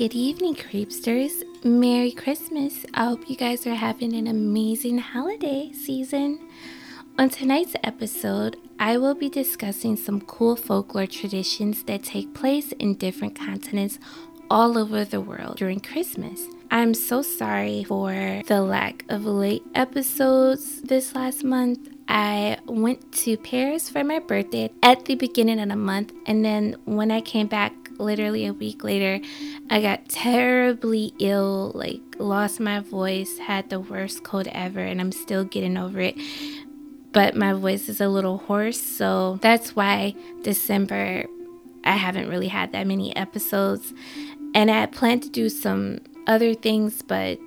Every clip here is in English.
Good evening, creepsters. Merry Christmas. I hope you guys are having an amazing holiday season. On tonight's episode, I will be discussing some cool folklore traditions that take place in different continents all over the world during Christmas. I'm so sorry for the lack of late episodes this last month. I went to Paris for my birthday at the beginning of the month, and then when I came back literally a week later, I got terribly ill, like lost my voice, had the worst cold ever, and I'm still getting over it. But my voice is a little hoarse, so that's why December I haven't really had that many episodes. And I planned to do some other things, but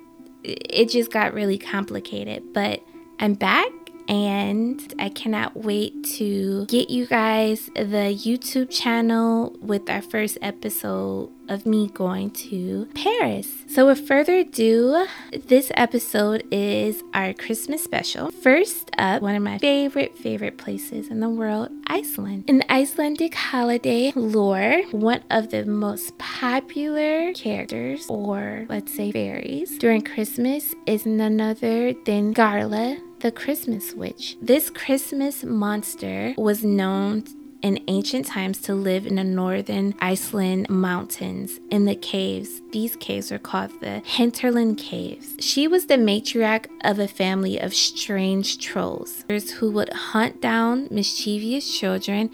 it just got really complicated. But I'm back and I cannot wait to get you guys the YouTube channel with our first episode of me going to Paris. So, with further ado, this episode is our Christmas special. First up, one of my favorite, favorite places in the world, Iceland. In Icelandic holiday lore, one of the most popular characters, or let's say fairies, during Christmas is none other than Gryla the Christmas witch. This Christmas monster was known in ancient times to live in the northern Iceland mountains in the caves. These caves are called the Hinterland Caves. She was the matriarch of a family of strange trolls who would hunt down mischievous children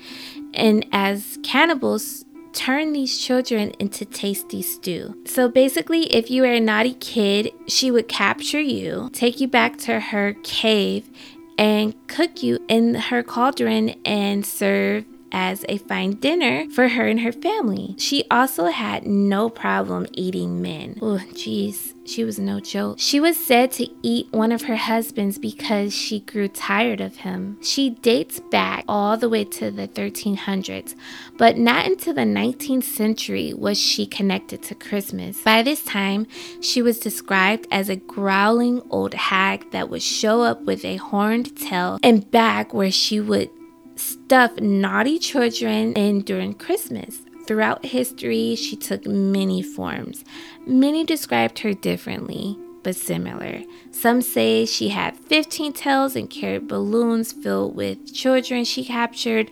and as cannibals turn these children into tasty stew. So basically, if you were a naughty kid, she would capture you, take you back to her cave, and cook you in her cauldron and serve as a fine dinner for her and her family. She also had no problem eating men. Oh, jeez, she was no joke. She was said to eat one of her husbands because she grew tired of him. She dates back all the way to the 1300s, but not until the 19th century was she connected to Christmas. By this time, she was described as a growling old hag that would show up with a horned tail and back where she would stuff naughty children in during Christmas. Throughout history, she took many forms. Many described her differently, but similar. Some say she had 15 tails and carried balloons filled with children she captured.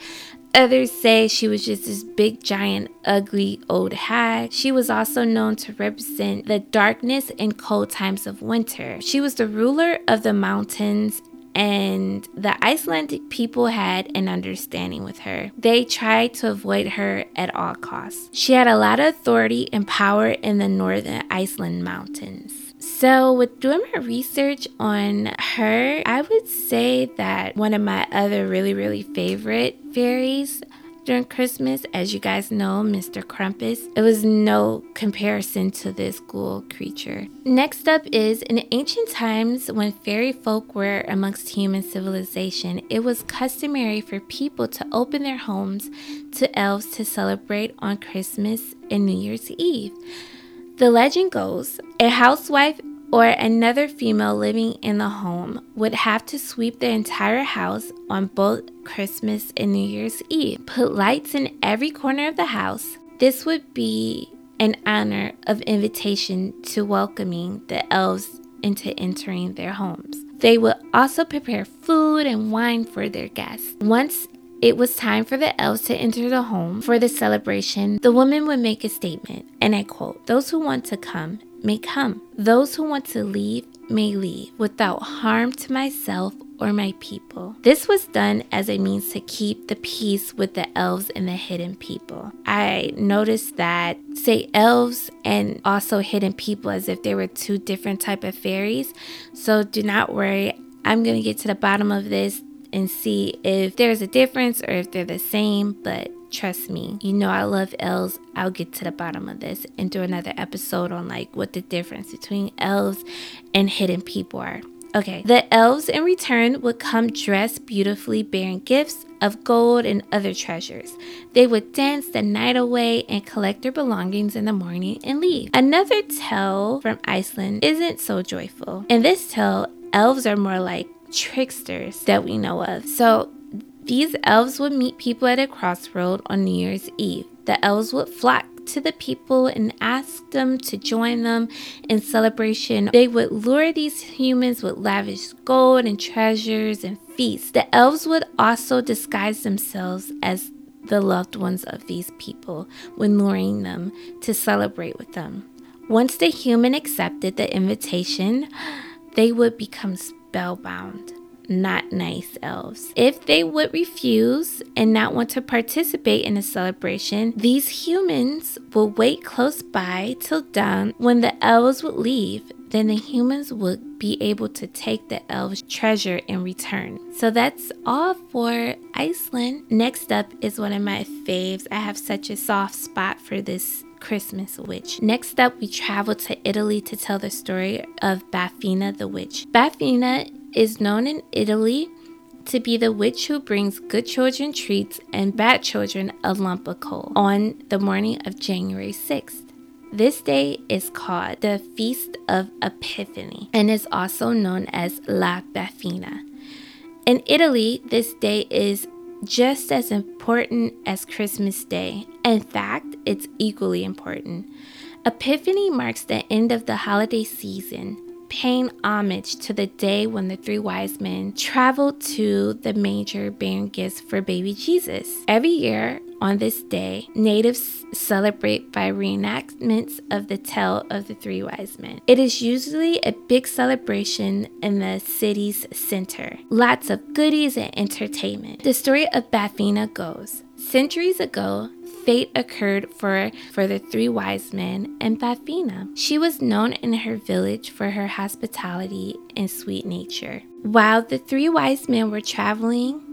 Others say she was just this big, giant, ugly old hag. She was also known to represent the darkness and cold times of winter. She was the ruler of the mountains and the Icelandic people had an understanding with her. They tried to avoid her at all costs. She had a lot of authority and power in the northern Iceland mountains. So, with doing my research on her, I would say that one of my other really, really favorite fairies during Christmas. As you guys know, Mr. Krampus. It was no comparison to this ghoul creature. Next up is in ancient times when fairy folk were amongst human civilization, it was customary for people to open their homes to elves to celebrate on Christmas and New Year's Eve. The legend goes a housewife or another female living in the home would have to sweep the entire house on both Christmas and New Year's Eve, put lights in every corner of the house. This would be an honor of invitation to welcoming the elves into entering their homes. They would also prepare food and wine for their guests. Once it was time for the elves to enter the home for the celebration. The woman would make a statement, and I quote Those who want to come may come. Those who want to leave may leave without harm to myself or my people. This was done as a means to keep the peace with the elves and the hidden people. I noticed that say elves and also hidden people as if they were two different type of fairies. So do not worry. I'm going to get to the bottom of this and see if there's a difference or if they're the same, but trust me, you know I love elves. I'll get to the bottom of this and do another episode on like what the difference between elves and hidden people are. Okay, the elves in return would come dressed beautifully, bearing gifts of gold and other treasures. They would dance the night away and collect their belongings in the morning and leave. Another tale from Iceland isn't so joyful. In this tale, elves are more like tricksters that we know of. So these elves would meet people at a crossroad on New Year's Eve. The elves would flock to the people and ask them to join them in celebration. They would lure these humans with lavish gold and treasures and feasts. The elves would also disguise themselves as the loved ones of these people when luring them to celebrate with them. Once the human accepted the invitation, they would become spellbound not nice elves. If they would refuse and not want to participate in a celebration, these humans will wait close by till dawn when the elves would leave. Then the humans would be able to take the elves' treasure in return. So that's all for Iceland. Next up is one of my faves. I have such a soft spot for this Christmas witch. Next up, we travel to Italy to tell the story of Befana the witch. Befana is known in Italy to be the witch who brings good children treats and bad children a lump of coal on the morning of January 6th. This day is called the Feast of Epiphany and is also known as La Befana. In Italy, this day is just as important as Christmas Day. In fact, it's equally important. Epiphany marks the end of the holiday season paying homage to the day when the three wise men traveled to the manger bearing gifts for baby Jesus. Every year on this day, natives celebrate by reenactments of the tale of the three wise men. It is usually a big celebration in the city's center. Lots of goodies and entertainment. The story of Befana goes Centuries ago, fate occurred for, for the three wise men and Befana. She was known in her village for her hospitality and sweet nature. While the three wise men were traveling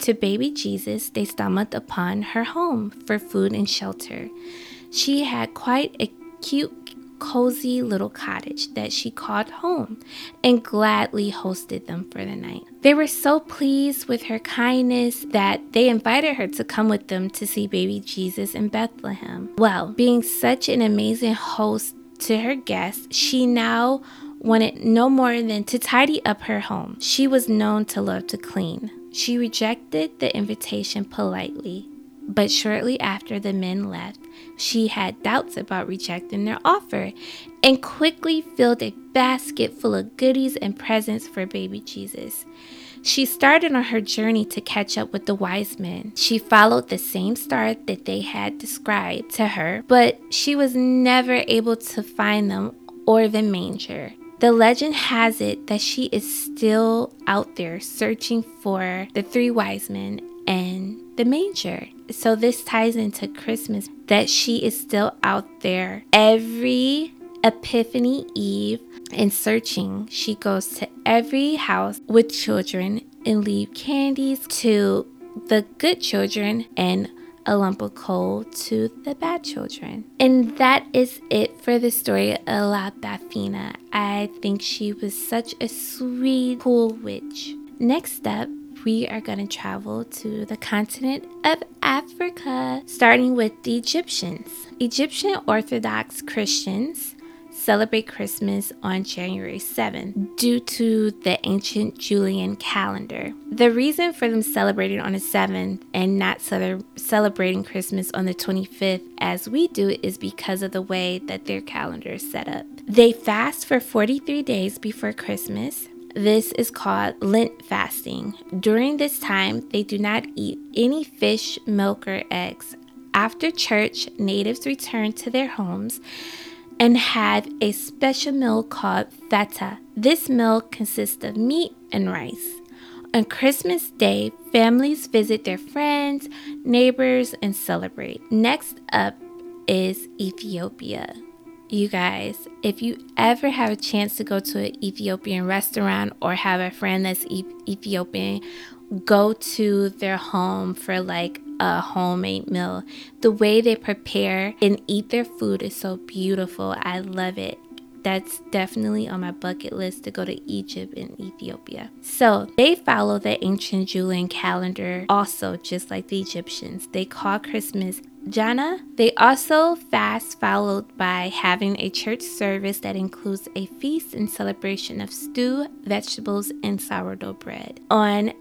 to baby Jesus, they stumbled upon her home for food and shelter. She had quite a cute cozy little cottage that she called home and gladly hosted them for the night. They were so pleased with her kindness that they invited her to come with them to see baby Jesus in Bethlehem. Well, being such an amazing host to her guests, she now wanted no more than to tidy up her home. She was known to love to clean. She rejected the invitation politely but shortly after the men left, she had doubts about rejecting their offer and quickly filled a basket full of goodies and presents for baby Jesus. She started on her journey to catch up with the wise men. She followed the same star that they had described to her, but she was never able to find them or the manger. The legend has it that she is still out there searching for the three wise men and the manger. So this ties into Christmas that she is still out there every Epiphany Eve and searching. She goes to every house with children and leave candies to the good children and a lump of coal to the bad children. And that is it for the story of La Befana. I think she was such a sweet, cool witch. Next up, we are going to travel to the continent of Africa, starting with the Egyptians. Egyptian Orthodox Christians celebrate Christmas on January 7th due to the ancient Julian calendar. The reason for them celebrating on the 7th and not celebrating Christmas on the 25th as we do is because of the way that their calendar is set up. They fast for 43 days before Christmas this is called Lent fasting. During this time, they do not eat any fish, milk, or eggs. After church, natives return to their homes and have a special meal called feta. This meal consists of meat and rice. On Christmas Day, families visit their friends, neighbors, and celebrate. Next up is Ethiopia. You guys, if you ever have a chance to go to an Ethiopian restaurant or have a friend that's Ethiopian, go to their home for like a homemade meal. The way they prepare and eat their food is so beautiful. I love it. That's definitely on my bucket list to go to Egypt and Ethiopia. So they follow the ancient Julian calendar also, just like the Egyptians. They call Christmas Jana. They also fast, followed by having a church service that includes a feast and celebration of stew, vegetables, and sourdough bread. On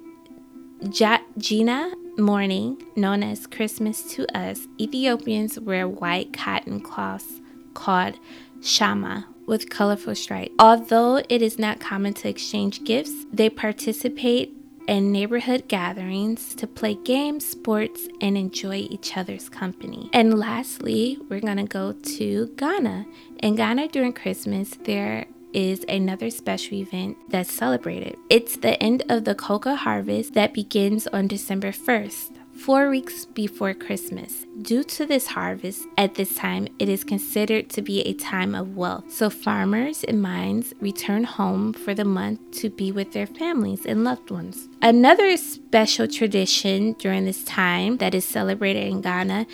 ja- Jina, morning, known as Christmas to us, Ethiopians wear white cotton cloths called shama with colorful stripes. Although it is not common to exchange gifts, they participate in neighborhood gatherings to play games, sports, and enjoy each other's company. And lastly, we're gonna go to Ghana. In Ghana during Christmas, there is another special event that's celebrated. It's the end of the cocoa harvest that begins on December 1st four weeks before Christmas. Due to this harvest, at this time, it is considered to be a time of wealth. So, farmers and mines return home for the month to be with their families and loved ones. Another special tradition during this time that is celebrated in Ghana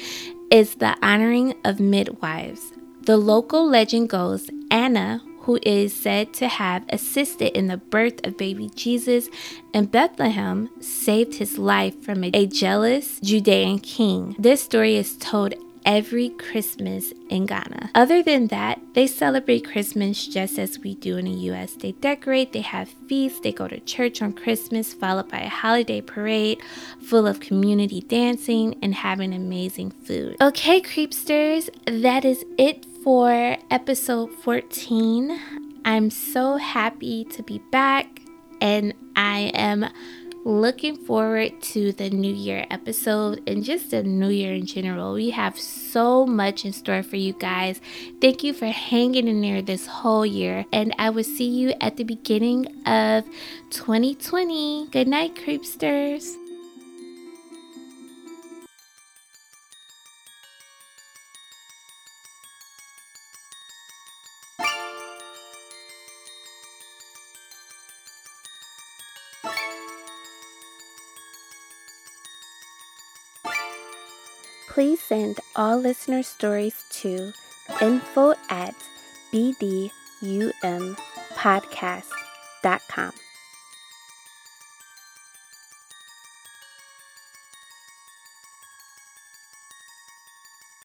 is the honoring of midwives. The local legend goes Anna who is said to have assisted in the birth of baby Jesus in Bethlehem, saved his life from a jealous Judean king. This story is told every Christmas in Ghana. Other than that, they celebrate Christmas just as we do in the US. They decorate, they have feasts, they go to church on Christmas, followed by a holiday parade full of community dancing and having amazing food. Okay, creepsters, that is it for episode 14. I'm so happy to be back and I am looking forward to the new year episode and just the new year in general. We have so much in store for you guys. Thank you for hanging in there this whole year, and I will see you at the beginning of 2020. Good night, creepsters. Please send all listener stories to info at bdumpodcast.com.